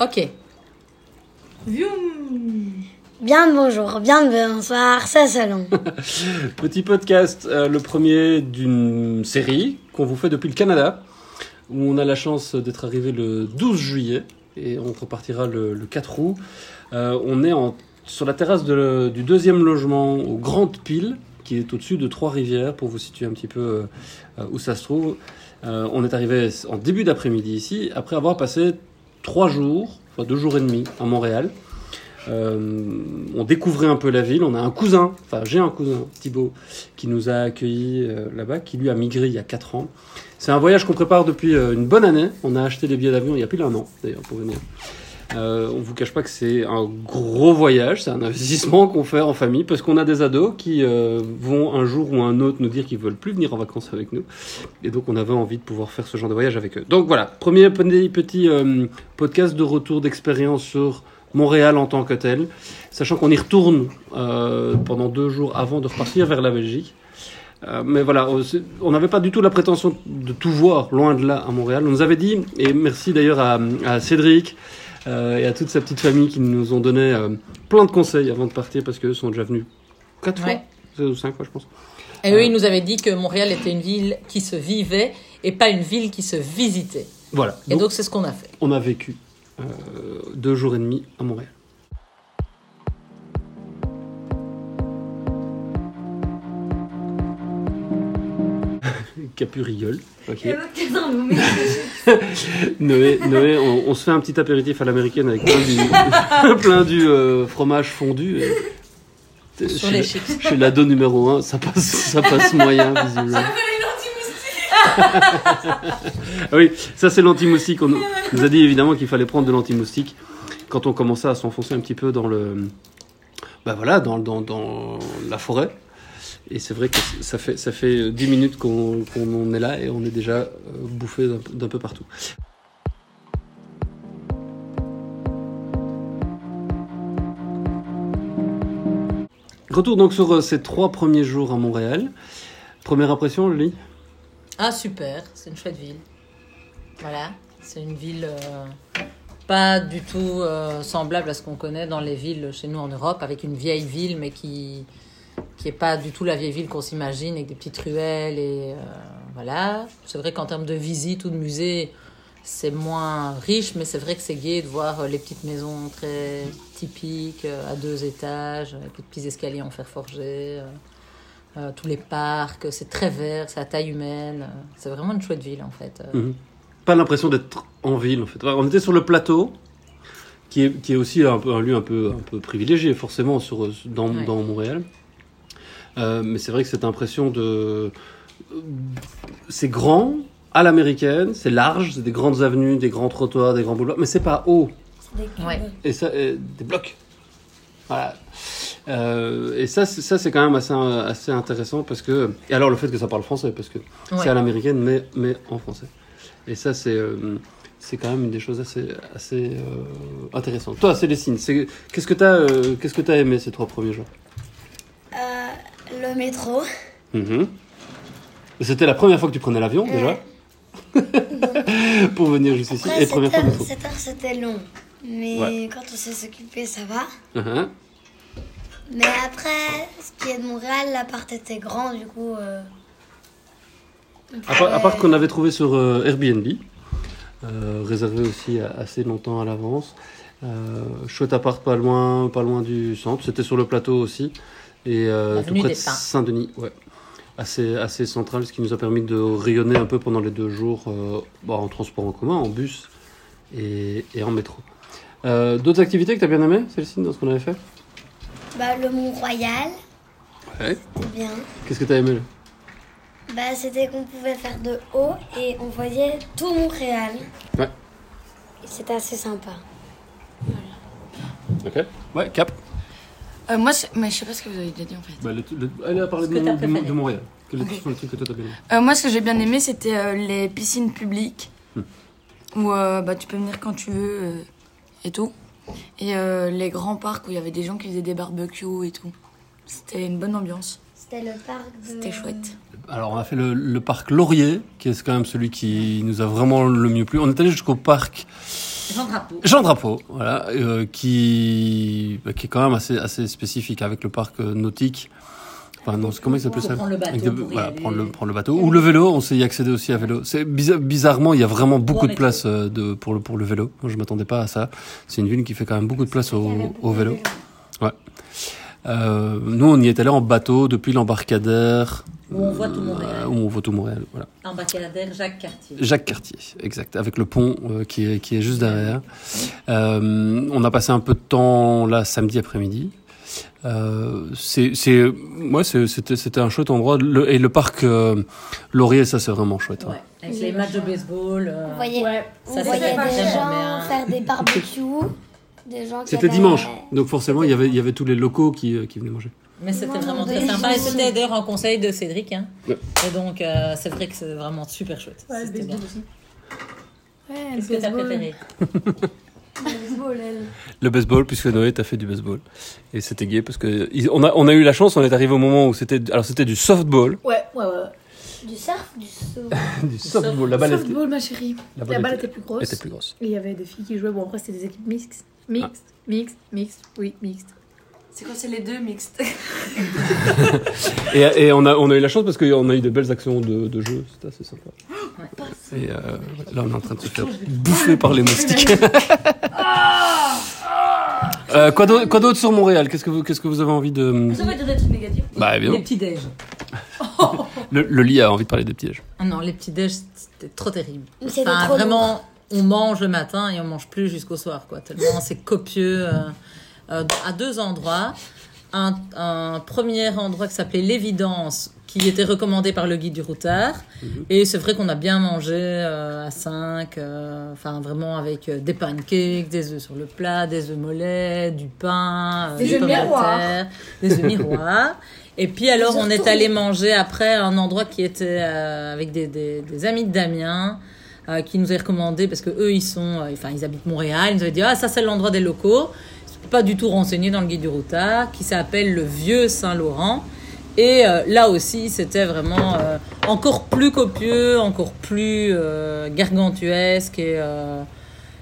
Ok. Bien le bonjour, bien le bonsoir, c'est Salon. Petit podcast, euh, le premier d'une série qu'on vous fait depuis le Canada, où on a la chance d'être arrivé le 12 juillet et on repartira le, le 4 août. Euh, on est en, sur la terrasse de- du deuxième logement aux Grandes Piles, qui est au-dessus de Trois-Rivières, pour vous situer un petit peu euh, euh, où ça se trouve. Euh, on est arrivé en début d'après-midi ici, après avoir passé trois jours, deux jours et demi à Montréal. Euh, on découvrait un peu la ville. On a un cousin, enfin j'ai un cousin, Thibaut, qui nous a accueillis euh, là-bas, qui lui a migré il y a 4 ans. C'est un voyage qu'on prépare depuis euh, une bonne année. On a acheté les billets d'avion il y a plus d'un an d'ailleurs pour venir. Euh, on vous cache pas que c'est un gros voyage, c'est un investissement qu'on fait en famille parce qu'on a des ados qui euh, vont un jour ou un autre nous dire qu'ils veulent plus venir en vacances avec nous. Et donc on avait envie de pouvoir faire ce genre de voyage avec eux. Donc voilà, premier petit, euh, podcast de retour d'expérience sur Montréal en tant que tel, sachant qu'on y retourne euh, pendant deux jours avant de repartir vers la Belgique. Euh, mais voilà, on n'avait pas du tout la prétention de tout voir, loin de là, à Montréal. On nous avait dit, et merci d'ailleurs à Cédric euh, et à toute sa petite famille qui nous ont donné euh, plein de conseils avant de partir, parce qu'eux sont déjà venus quatre Ouais. fois, ou cinq fois, je pense. Et eux, ils nous avaient dit que Montréal était une ville qui se vivait et pas une ville qui se visitait. Voilà, Et donc, c'est ce qu'on a fait. on a vécu euh, deux jours et demi à Montréal. Capu rigole. Ok. Noé, Noé on, on se fait un petit apéritif à l'américaine avec plein du, plein du euh, fromage fondu. et- Sur chez, les la- chips. chez l'ado numéro 1, ça passe, ça passe moyen, visiblement. Ah oui, ça c'est l'anti-moustique. On nous nous a dit évidemment qu'il fallait prendre de l'anti-moustique quand on commençait à s'enfoncer un petit peu dans le, bah voilà, dans, dans, dans la forêt. Et c'est vrai que ça fait, ça fait 10 minutes qu'on est là et on est déjà euh, bouffé d'un peu- partout. Retour donc sur euh, ces trois premiers jours à Montréal. Première impression, Lily Ah, super, c'est une chouette ville. Voilà, c'est une ville euh, pas du tout semblable à ce qu'on connaît dans les villes chez nous en Europe, avec une vieille ville, mais qui qui est pas du tout la vieille ville qu'on s'imagine, avec des petites ruelles et euh, voilà. C'est vrai qu'en termes de visite ou de musée, c'est moins riche, mais c'est vrai que c'est gai de voir euh, les petites maisons très typiques, euh, à deux étages, avec des petits escaliers en fer forgé. euh, tous les parcs, c'est très vert, c'est à taille humaine. C'est vraiment une chouette ville en fait. Mhm. Pas l'impression d'être en ville en fait. On était sur le plateau, qui est, qui est aussi un, peu, un lieu un peu, un peu privilégié forcément sur, dans, Ouais. dans Montréal. Euh, mais c'est vrai que cette impression de... C'est grand, à l'américaine, c'est large, c'est des grandes avenues, des grands trottoirs, des grands boulevards, mais c'est pas haut. Ouais. Et ça, euh, des blocs. Voilà. Euh, et ça, c'est- ça c'est quand même assez, assez intéressant parce que. Et alors le fait que ça parle français, parce que Ouais. c'est à l'américaine, mais, mais en français. Et ça, c'est euh, c'est quand même une des choses assez, assez euh, intéressantes. Toi, Célestine, c'est- qu'est-ce que tu as, qu'est-ce que t'as aimé ces trois premiers jours? Le métro. Mhm. C'était la première fois que tu prenais l'avion, déjà Pour venir jusqu'ici. Et première fois. 7 heures, c'était long. Mais Ouais. quand on sait s'occuper, ça va. Mhm. Mais après, ce qui est de Montréal, l'appart était grand, du coup. euh, À part, qu'on avait trouvé sur euh, Airbnb, euh, réservé aussi assez longtemps à l'avance. Chouette appart pas loin, pas loin du centre. C'était sur le plateau aussi. Et euh, tout près de. Saint-Denis, ouais. Assez, assez central, ce qui nous a permis de rayonner un peu pendant les deux jours euh, bon, en transport en commun, en bus et, et en métro. Euh, D'autres activités que tu as bien aimées, Célestine, dans ce qu'on avait fait? Bah, le Mont-Royal, Ouais. c'était bien. Qu'est-ce que tu as aimé? Là Bah, c'était qu'on pouvait faire de haut et on voyait tout Montréal. Ouais. C'était assez sympa. Ok. Ouais, Cap. Euh, moi, c'est- mais je sais pas ce que vous avez déjà dit en fait. Bah, le- le- elle a parlé de, de- de Montréal. Quels sont les trucs que toi t'as bien aimé Euh, moi, ce que j'ai bien aimé, c'était euh, les piscines publiques Hmm. où euh, bah, tu peux venir quand tu veux euh, et tout. Et euh, les grands parcs où il y avait des gens qui faisaient des barbecues et tout. C'était une bonne ambiance. C'était le parc de... C'était chouette. Alors, on a fait le, le parc Laurier, qui est quand même celui qui nous a vraiment le mieux plu. On est allé jusqu'au parc Jean Drapeau. Jean Drapeau, voilà, euh, qui, bah, qui est quand même assez, assez spécifique avec le parc euh, nautique. Enfin, non, c'est- comment il s'appelle ça prendre le bateau des- voilà, prendre le, prendre le bateau. Ou le vélo, on sait y accéder aussi à vélo. C'est bizar- bizarrement, il y a vraiment beaucoup de place euh, de, pour, le, pour le vélo. Moi, je m'attendais pas à ça. C'est une ville qui fait quand même beaucoup de place au, au vélo. Euh, nous, on y est allé en bateau depuis l'embarcadère. Où on voit tout Montréal. euh, où on voit tout Montréal, voilà. Embarcadère Jacques Cartier. Jacques Cartier, exact, avec le pont euh, qui, est, qui est juste derrière. Euh, on a passé un peu de temps là samedi après-midi. Euh, c'est, c'est, ouais, c'est- c'était, c'était un chouette endroit. Le- et le parc euh, Laurier, ça c'est vraiment chouette. hein. Ouais. Avec les matchs de baseball. euh, Vous voyez, Ouais. vous Ça, voyez c'était des gens bien. faire des barbecues, des gens qui C'était avaient- dimanche, donc forcément il y avait, il y avait tous les locaux qui, qui venaient manger. Mais c'était vraiment très sympa. Et c'était d'ailleurs un conseil de Cédric. Hein. Ouais. Et donc, euh, c'est vrai que c'est vraiment super chouette. Ouais, le C'était baseball bien. aussi. Ouais, Qu'est-ce que t'as préféré Le baseball, elle. Le baseball, puisque Noé t'a fait du baseball. Et c'était gay parce que on a, on a eu la chance, on est arrivé au moment où c'était, alors c'était du softball. Ouais, ouais, ouais. Du surf, du saut. du softball, la balle était, Softball, ma chérie. la La balle était, était plus grosse. était plus grosse. Et il y avait des filles qui jouaient. Bon, après, c'était des équipes mixtes. Mixtes, mixtes, mixtes. Oui, mixtes. C'est quand c'est les deux mixtes. Et, et on, a, on a eu la chance parce qu'on a eu de belles actions de, de jeu, c'était assez sympa. Et euh, là, on est en train de se faire bouffer par les moustiques. Euh, quoi d'autre quoi d'autre sur Montréal? Qu'est-ce que vous qu'est-ce que vous avez envie de Ça va dire des trucs négatifs. Bah Les évidemment. petits déj. Le, le lit a envie de parler des petits déj. Ah non, les petits déj, c'était trop terrible. C'était Enfin, trop vraiment, on mange le matin et on mange plus jusqu'au soir, quoi. Tellement c'est copieux euh, euh, à deux endroits. Un, un premier endroit qui s'appelait l'évidence, qui était recommandé par le guide du routard. Et c'est vrai qu'on a bien mangé euh, à 5, enfin vraiment avec euh, des pancakes, des œufs sur le plat, des œufs mollets, du pain, euh, Des des œufs de miroirs. des œufs miroirs. Et puis alors on est allé manger après un endroit qui était euh, avec des, des, des amis de Damien. euh, qui nous est recommandé parce que eux ils sont euh, enfin ils habitent Montréal ils nous avaient dit ah ça c'est l'endroit des locaux pas du tout renseigné dans le guide du routard, qui s'appelle le Vieux Saint-Laurent. Et euh, là aussi, c'était vraiment euh, encore plus copieux, encore plus euh, gargantuesque. Et, euh,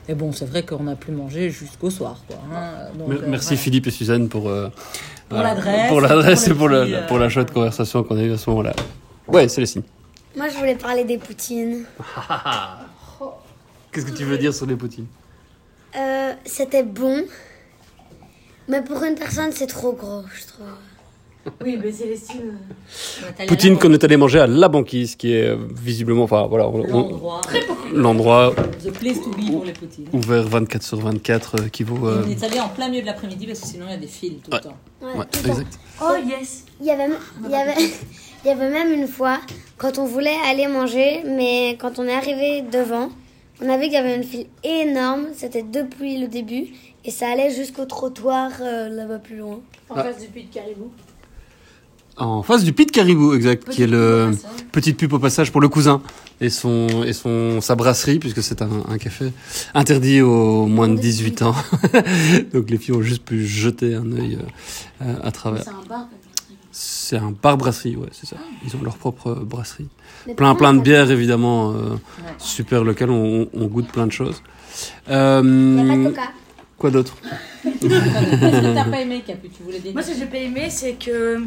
et bon, c'est vrai qu'on a pu manger jusqu'au soir. Quoi, hein. Donc, euh, Merci voilà. Philippe et Suzanne pour euh, Pour l'adresse, pour l'adresse pour et pour, euh, pour la chouette conversation qu'on a eue à ce moment-là. Ouais, Célestine. Moi, je voulais parler des poutines. Qu'est-ce que tu veux dire sur les poutines? Euh, C'était bon. Mais pour une personne, c'est trop gros, je trouve. Oui, mais Célestine. Poutine qu'on est allé manger à La Banquise, qui est euh, visiblement, enfin voilà, on- l'endroit, l'endroit the place to be pour les poutines. ouvert 24 sur 24 euh, qui vaut. euh, On est allé en plein milieu de l'après-midi parce que sinon il y a des fils tout le temps. Ouais, ouais, tout le temps. exact. Oh yes. Il y avait, il y avait, il y avait même une fois, quand on voulait aller manger, mais quand on est arrivé devant, on a vu qu'il y avait une file énorme. C'était depuis le début. Et ça allait jusqu'au trottoir euh, là-bas plus loin. En Ah. face du puits de Caribou. En face du Pit Caribou, exact, qui est le Petite pub au passage. pour le cousin et son et son sa brasserie puisque c'est un, un café interdit aux moins de 18 ans. Donc les filles ont juste pu jeter un œil euh, euh, à travers. C'est un bar. C'est un bar brasserie, ouais, c'est ça. Ils ont leur propre brasserie. Mais Plein plein de bières évidemment, euh, super local. On, on goûte plein de choses. Euh, Il n'y a pas de coca. quoi d'autre? Qu'est-ce que t'as pas aimé, Capu Tu voulais dire Moi, ce que j'ai pas aimé, c'est que.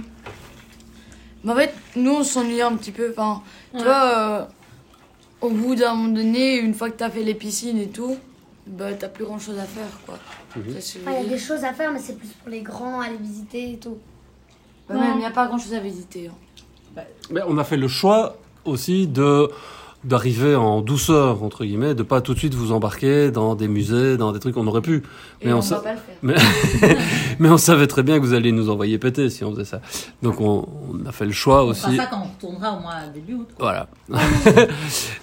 bah, en fait, nous, on s'ennuyait un petit peu. Enfin, tu vois, euh, au bout d'un moment donné, une fois que t'as fait les piscines et tout, bah, t'as plus grand chose à faire, quoi. Ça, Enfin, il y a des choses à faire, mais c'est plus pour les grands, aller visiter et tout. Bah, même, il n'y a pas grand chose à visiter. hein. Mais on a fait le choix aussi de d'arriver en douceur entre guillemets, de pas tout de suite vous embarquer dans des musées, dans des trucs qu'on aurait pu. Et Mais on, on va sa- pas le faire. Mais, mais on savait très bien que vous alliez nous envoyer péter si on faisait ça. Donc on, on a fait le choix On aussi. ça quand on retournera au mois début août. Voilà.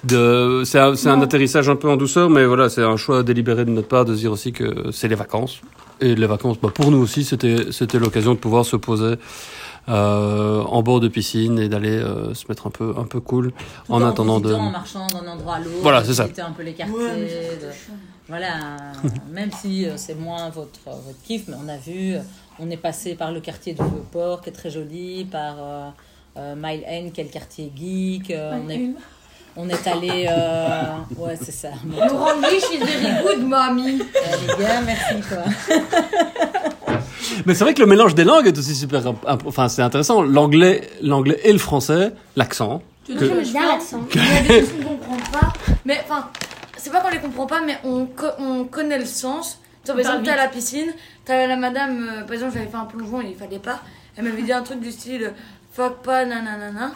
de, c'est un, c'est un atterrissage un peu en douceur, mais voilà, c'est un choix délibéré de notre part de dire aussi que c'est les vacances. Et les vacances, bah, pour nous aussi, c'était, c'était l'occasion de pouvoir se poser euh, en bord de piscine et d'aller euh, se mettre un peu, un peu cool Tout en attendant de. En marchant d'un endroit à l'autre. Voilà, c'est ça. visiter un peu les quartiers. Ouais, de-. Voilà, même si euh, c'est moins votre, euh, votre kiff, mais on a vu, euh, on est passé par le quartier du Vieux-Port, qui est très joli, par euh, euh, Mile End, qui est le quartier geek. euh, on est On est allé. euh, Ouais, c'est ça. Your English is very good, mamie. Les gars, merci quoi. Mais c'est vrai que le mélange des langues est aussi super. Enfin, c'est intéressant. L'anglais, l'anglais et le français, l'accent. Tu Que- J'aime bien l'accent. Il y a des choses qu'on comprend pas. Mais enfin, c'est pas qu'on les comprend pas, mais on, co- on connaît le sens. Tu vois, par exemple, t'es à la piscine, t'as la madame, euh, par exemple, j'avais fait un plongeon et il fallait pas. Elle m'avait dit un truc du style fuck pas, nanana.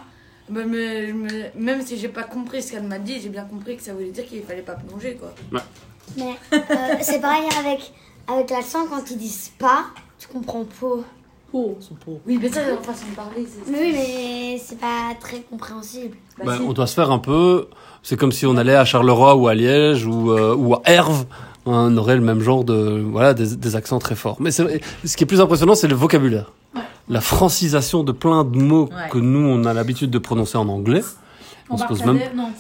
Ben, mais, mais- même si j'ai pas compris ce qu'elle m'a dit, j'ai bien compris que ça voulait dire qu'il fallait pas plonger quoi. Mais euh, c'est pareil avec, avec l'accent, quand ils disent pas, tu comprends pas. Oh. Oui, mais ça, c'est leur façon de parler. c'est- Mais oui, mais c'est pas très compréhensible. Bah, Bah, si. on doit se faire un peu. C'est comme si on allait à Charleroi ou à Liège ou, euh, ou à Herve. On aurait le même genre de voilà des, des accents très forts. Mais ce qui est plus impressionnant, c'est le vocabulaire, la francisation de plein de mots Ouais. que nous on a l'habitude de prononcer en anglais. On En se pose Barcadère, non.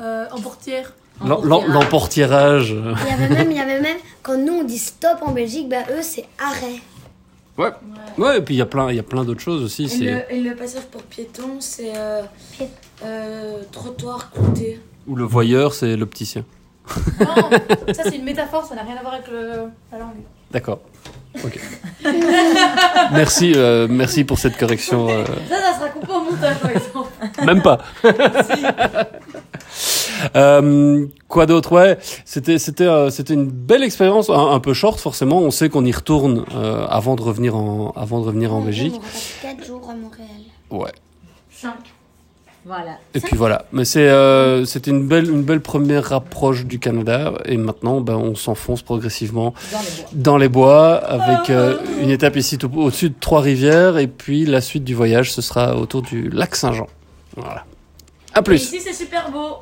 Euh, en portière. L'em- l'em- L'emportierage. euh, Il y avait même, il y avait même, quand nous on dit stop en Belgique, bah eux c'est arrêt. Ouais. Ouais. Et puis il y a plein, il y a plein d'autres choses aussi. Et C'est le, et le passage pour piétons, c'est euh, euh, trottoir clouté. où le voyeur, c'est l'opticien. Non, ça c'est une métaphore, ça n'a rien à voir avec le, la langue. D'accord. Ok. merci, euh, merci pour cette correction. euh, Ça, ça sera coupé au montage par exemple. Même pas. Euh, quoi d'autre? Ouais, c'était c'était euh, c'était une belle expérience, un, un peu short forcément. On sait qu'on y retourne euh, avant de revenir en avant de revenir en Belgique. On passé 4 jours à Montréal. Ouais. 5. Voilà. Et puis voilà. Mais c'est euh, c'était une belle une belle première approche du Canada et maintenant ben on s'enfonce progressivement Dans les bois. dans les bois avec euh, une étape ici au-dessus de Trois-Rivières et puis la suite du voyage ce sera autour du lac Saint-Jean. Voilà. À Et plus. ici c'est super beau.